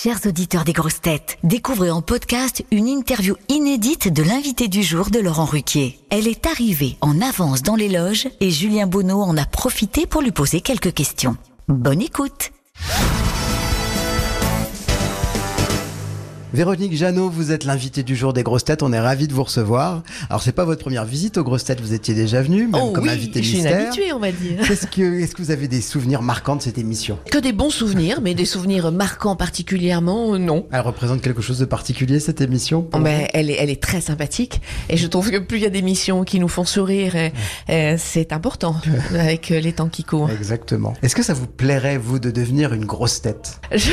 Chers auditeurs des grosses têtes, découvrez en podcast une interview inédite de l'invité du jour de Laurent Ruquier. Elle est arrivée en avance dans les loges et Julien Bonneau en a profité pour lui poser quelques questions. Bonne écoute Véronique Jeannot, vous êtes l'invitée du jour des grosses têtes. On est ravis de vous recevoir. Alors, c'est pas votre première visite aux grosses têtes. Vous étiez déjà venu, même oh comme oui, invité je suis habituée, on va dire. Est-ce que, est-ce que vous avez des souvenirs marquants de cette émission? Que des bons souvenirs, mais des souvenirs marquants particulièrement, euh, non. Elle représente quelque chose de particulier, cette émission vous? elle est, elle est très sympathique et je trouve que plus il y a d'émissions qui nous font sourire, euh, c'est important avec euh, les temps qui courent. Exactement. Est-ce que ça vous plairait, vous, de devenir une grosse tête? Je,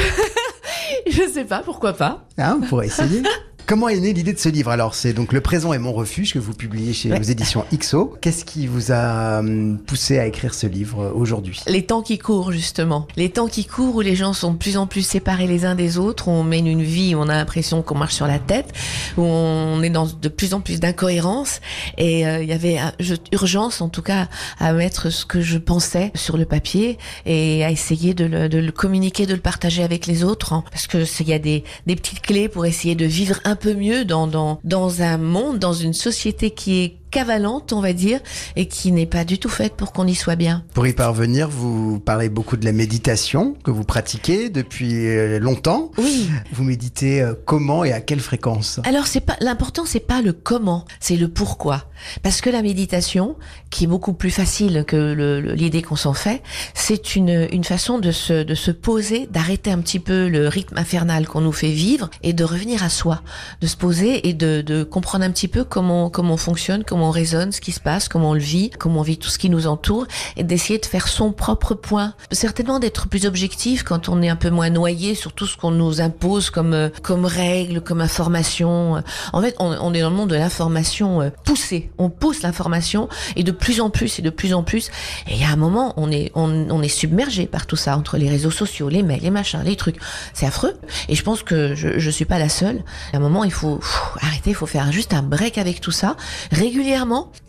je sais pas, pourquoi pas. Hein, On pourrait essayer. Comment est née l'idée de ce livre Alors, c'est donc Le présent est mon refuge que vous publiez chez Ouais. aux éditions XO. Qu'est-ce qui vous a hum, poussé à écrire ce livre euh, aujourd'hui? Les temps qui courent, justement. Les temps qui courent où les gens sont de plus en plus séparés les uns des autres, où on mène une vie où on a l'impression qu'on marche sur la tête, où on est dans de plus en plus d'incohérences. Et euh, il y avait euh, je- urgence, en tout cas, à mettre ce que je pensais sur le papier et à essayer de le, de le communiquer, de le partager avec les autres. hein. parce que il y a des, des petites clés pour essayer de vivre un peu mieux dans, dans, dans un monde, dans une société qui est cavalante, on va dire, et qui n'est pas du tout faite pour qu'on y soit bien. Pour y parvenir, vous parlez beaucoup de la méditation que vous pratiquez depuis euh, longtemps. Oui. Vous méditez euh, comment et à quelle fréquence? Alors c'est pas l'important c'est pas le comment, c'est le pourquoi. Parce que la méditation, qui est beaucoup plus facile que l'idée qu'on s'en fait, c'est une, une façon de se, de se poser, d'arrêter un petit peu le rythme infernal qu'on nous fait vivre et de revenir à soi, de se poser et de, de comprendre un petit peu comment comment on fonctionne, comment on raisonne, ce qui se passe, comment on le vit, comment on vit tout ce qui nous entoure et d'essayer de faire son propre point. Certainement d'être plus objectif quand on est un peu moins noyé sur tout ce qu'on nous impose comme euh, comme règles, comme information. En fait, on, est dans le monde de l'information euh, poussée. On pousse l'information et de plus en plus et de plus en plus. Et il y a un moment, on est on, est submergé par tout ça entre les réseaux sociaux, les mails, les machins, les trucs. C'est affreux. Et je pense que je je suis pas la seule. À un moment, il faut arrêter, il faut faire juste un break avec tout ça régulièrement.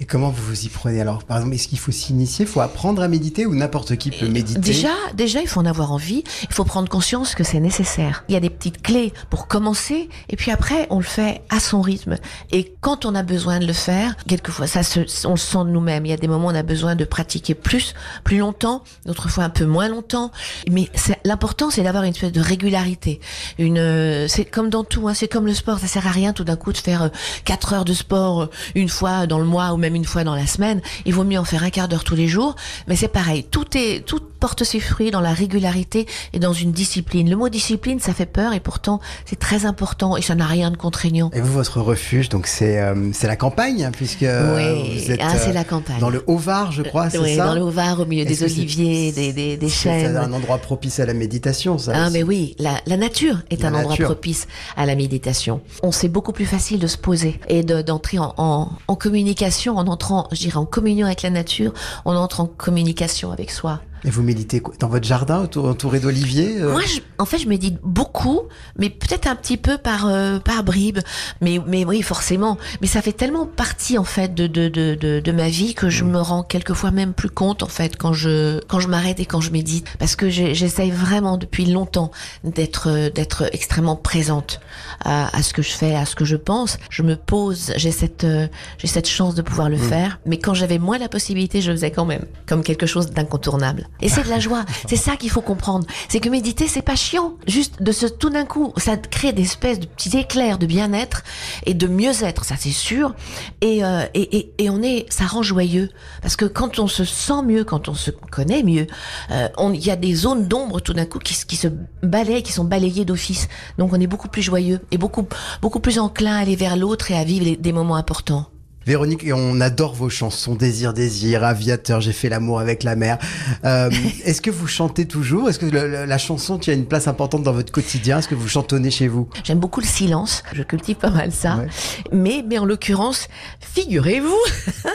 Et comment vous vous y prenez alors? Par exemple, est-ce qu'il faut s'initier Il faut apprendre à méditer ou n'importe qui peut méditer? Déjà, déjà, il faut en avoir envie. Il faut prendre conscience que c'est nécessaire. Il y a des petites clés pour commencer, et puis après, on le fait à son rythme. Et quand on a besoin de le faire, quelquefois, ça se, on le sent de nous-mêmes. Il y a des moments où on a besoin de pratiquer plus, plus longtemps, d'autres fois un peu moins longtemps. Mais l'important, c'est d'avoir une espèce de régularité. Une, euh, c'est comme dans tout, hein, c'est comme le sport. Ça sert à rien tout d'un coup de faire euh, quatre heures de sport euh, une fois dans le mois ou même une fois dans la semaine. Il vaut mieux en faire un quart d'heure tous les jours. Mais c'est pareil. Tout est, tout porte ses fruits dans la régularité et dans une discipline. Le mot discipline, ça fait peur et pourtant c'est très important et ça n'a rien de contraignant. Et vous, votre refuge, donc c'est euh, c'est la campagne, hein, puisque euh, oui, vous êtes ah, c'est euh, la campagne. dans le Haut-Var, je crois, c'est oui, ça dans le Haut-Var, au milieu des c'est- oliviers, des, des, des C'est chênes. un endroit propice à la méditation, ça. Ah aussi. mais oui, la, la nature est La un endroit propice à la méditation. On c'est beaucoup plus facile de se poser et de- d'entrer en, en, en communication, en entrant, je dirais, en communion avec la nature, on entre en communication avec soi. Et vous méditez quoi dans votre jardin, entouré d'oliviers euh Moi, je- en fait, je médite beaucoup, mais peut-être un petit peu par euh, par bribes. Mais mais oui, forcément. Mais ça fait tellement partie en fait de de de de, ma vie que je me rends quelquefois même plus compte en fait quand je quand je m'arrête et quand je médite, parce que j'essaye vraiment depuis longtemps d'être euh, d'être extrêmement présente à, à ce que je fais, à ce que je pense. Je me pose, j'ai cette euh, j'ai cette chance de pouvoir le faire. Mais quand j'avais moins la possibilité, je le faisais quand même comme quelque chose d'incontournable. Et c'est de la joie. C'est ça qu'il faut comprendre. C'est que méditer, c'est pas chiant. Juste de ce tout d'un coup, ça crée des espèces de petits éclairs de bien-être et de mieux-être, ça c'est sûr. Et, euh, et, et, et on est, ça rend joyeux. Parce que quand on se sent mieux, quand on se connaît mieux, euh, il y a des zones d'ombre tout d'un coup qui, se- qui se balayent, qui sont balayées d'office. Donc on est beaucoup plus joyeux et beaucoup, beaucoup plus enclin à aller vers l'autre et à vivre des moments importants. Véronique, et on adore vos chansons, Désir, Désir, Aviateur, J'ai fait l'amour avec la mer. Euh, Est-ce que vous chantez toujours? Est-ce que le- la chanson tient une place importante dans votre quotidien? Est-ce que vous chantonnez chez vous? J'aime beaucoup le silence, je cultive pas mal ça. Ouais. Mais, mais en l'occurrence, figurez-vous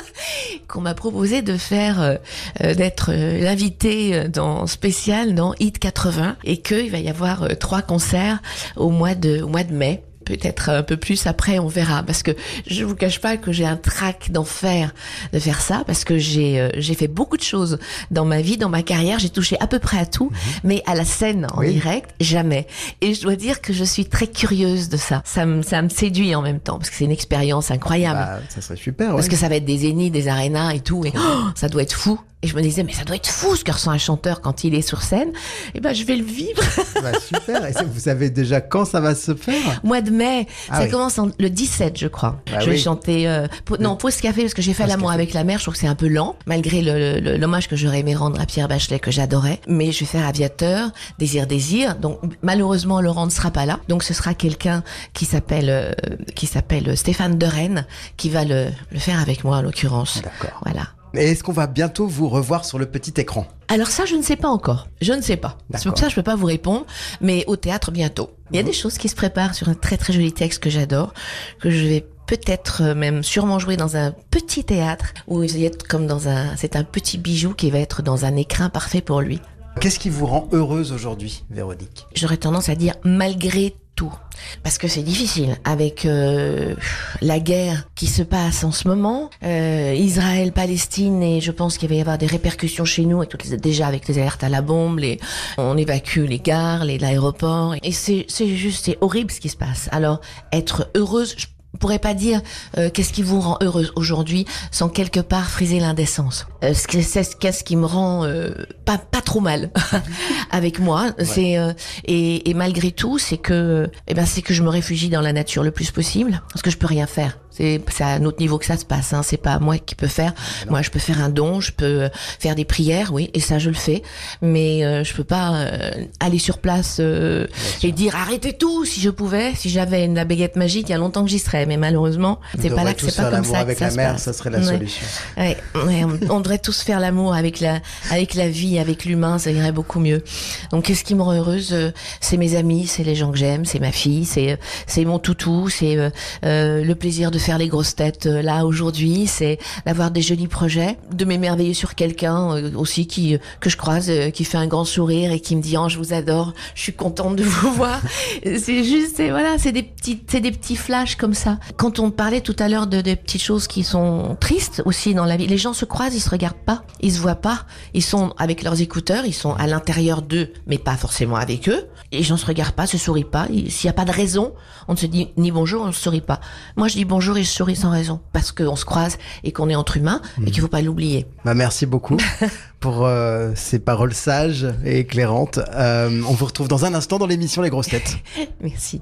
qu'on m'a proposé de faire, euh, euh, d'être euh, l'invité euh, dans spécial dans Hit 80 et qu'il va y avoir trois concerts au mois de, au mois de mai. Peut-être un peu plus après, on verra. Parce que je vous cache pas que j'ai un trac d'enfer de faire ça, parce que j'ai euh, j'ai fait beaucoup de choses dans ma vie, dans ma carrière. J'ai touché à peu près à tout, mais à la scène en Oui. direct, jamais. Et je dois dire que je suis très curieuse de ça. Ça me ça me séduit en même temps, parce que c'est une expérience incroyable. Bah, ça serait super. Parce ouais. que ça va être des zéniths, des arénas et tout, et oh, ça doit être fou. Et je me disais, mais ça doit être fou ce que ressent un chanteur quand il est sur scène. Et ben, je vais le vivre. Bah, super. Et vous savez déjà quand ça va se faire? De mai, Ah ça oui. commence en- le 17, je crois. Bah je vais oui. chanter, euh, pour- non, pause café parce que j'ai fait l'amour avec la mer. Je trouve que c'est un peu lent, malgré l'hommage que j'aurais aimé rendre à Pierre Bachelet que j'adorais. Mais je vais faire Aviateur, Désir, Désir. Donc malheureusement, Laurent ne sera pas là. Donc ce sera quelqu'un qui s'appelle euh, qui s'appelle Stéphane Derennes qui va le, le faire avec moi en l'occurrence. D'accord. Voilà. Et est-ce qu'on va bientôt vous revoir sur le petit écran? Alors ça, je ne sais pas encore. Je ne sais pas. C'est pour ça que je peux pas vous répondre, mais au théâtre bientôt. Il y a des choses qui se préparent sur un très très joli texte que j'adore, que je vais peut-être euh, même sûrement jouer dans un petit théâtre où il être comme dans un, c'est un petit bijou qui va être dans un écrin parfait pour lui. Qu'est-ce qui vous rend heureuse aujourd'hui, Véronique? J'aurais tendance à dire malgré Parce que c'est difficile. Avec euh, la guerre qui se passe en ce moment, euh, Israël-Palestine, et je pense qu'il va y avoir des répercussions chez nous, avec toutes les- déjà avec les alertes à la bombe, les, on évacue les gares, les l'aéroport, et c'est c'est juste, c'est horrible ce qui se passe. Alors, être heureuse, je pourrais pas dire euh, qu'est-ce qui vous rend heureuse aujourd'hui sans quelque part friser l'indécence. Euh, c'est ce qu'est-ce qui me rend euh, pas pas trop mal avec moi. C'est euh, et, et malgré tout, c'est que eh ben c'est que je me réfugie dans la nature le plus possible parce que je peux rien faire. C'est c'est à un autre niveau que ça se passe. Hein. C'est pas moi qui peux faire. Moi, je peux faire un don, je peux euh, faire des prières, oui, et ça je le fais. Mais euh, je peux pas euh, aller sur place euh, et dire arrêtez tout. Si je pouvais, si j'avais une la baguette magique, il y a longtemps que j'y serais. Mais malheureusement, c'est pas là que c'est pas comme ça avec que ça la se mer, passe. ça serait la Ouais. solution. Ouais, ouais, on, on devrait tous faire l'amour avec la, avec la vie, avec l'humain, ça irait beaucoup mieux. Donc, qu'est-ce qui me rend heureuse euh, C'est mes amis, c'est les gens que j'aime, c'est ma fille, c'est, euh, c'est mon toutou, c'est le plaisir de faire les grosses têtes euh, là aujourd'hui, c'est d'avoir des jolis projets, de m'émerveiller sur quelqu'un euh, aussi qui euh, que je croise, qui fait un grand sourire et qui me dit oh, je vous adore, je suis contente de vous voir. c'est juste, c'est voilà, c'est des petits, c'est des petits flashs comme ça. Quand on parlait tout à l'heure de des petites choses qui sont tristes aussi dans la vie, les gens se croisent, ils se regardent pas, ils se voient pas, ils sont avec leurs écouteurs, ils sont à l'intérieur d'eux, mais pas forcément avec eux. Les gens se regardent pas, se sourient pas. Il- S'il y a pas de raison, on ne se dit ni bonjour, on ne sourit pas. Moi, je dis bonjour et je souris sans raison parce qu'on se croise et qu'on est entre humains et qu'il faut pas l'oublier. Bah, merci beaucoup pour euh, ces paroles sages et éclairantes. Euh, on vous retrouve dans un instant dans l'émission Les Grosses Têtes. Merci.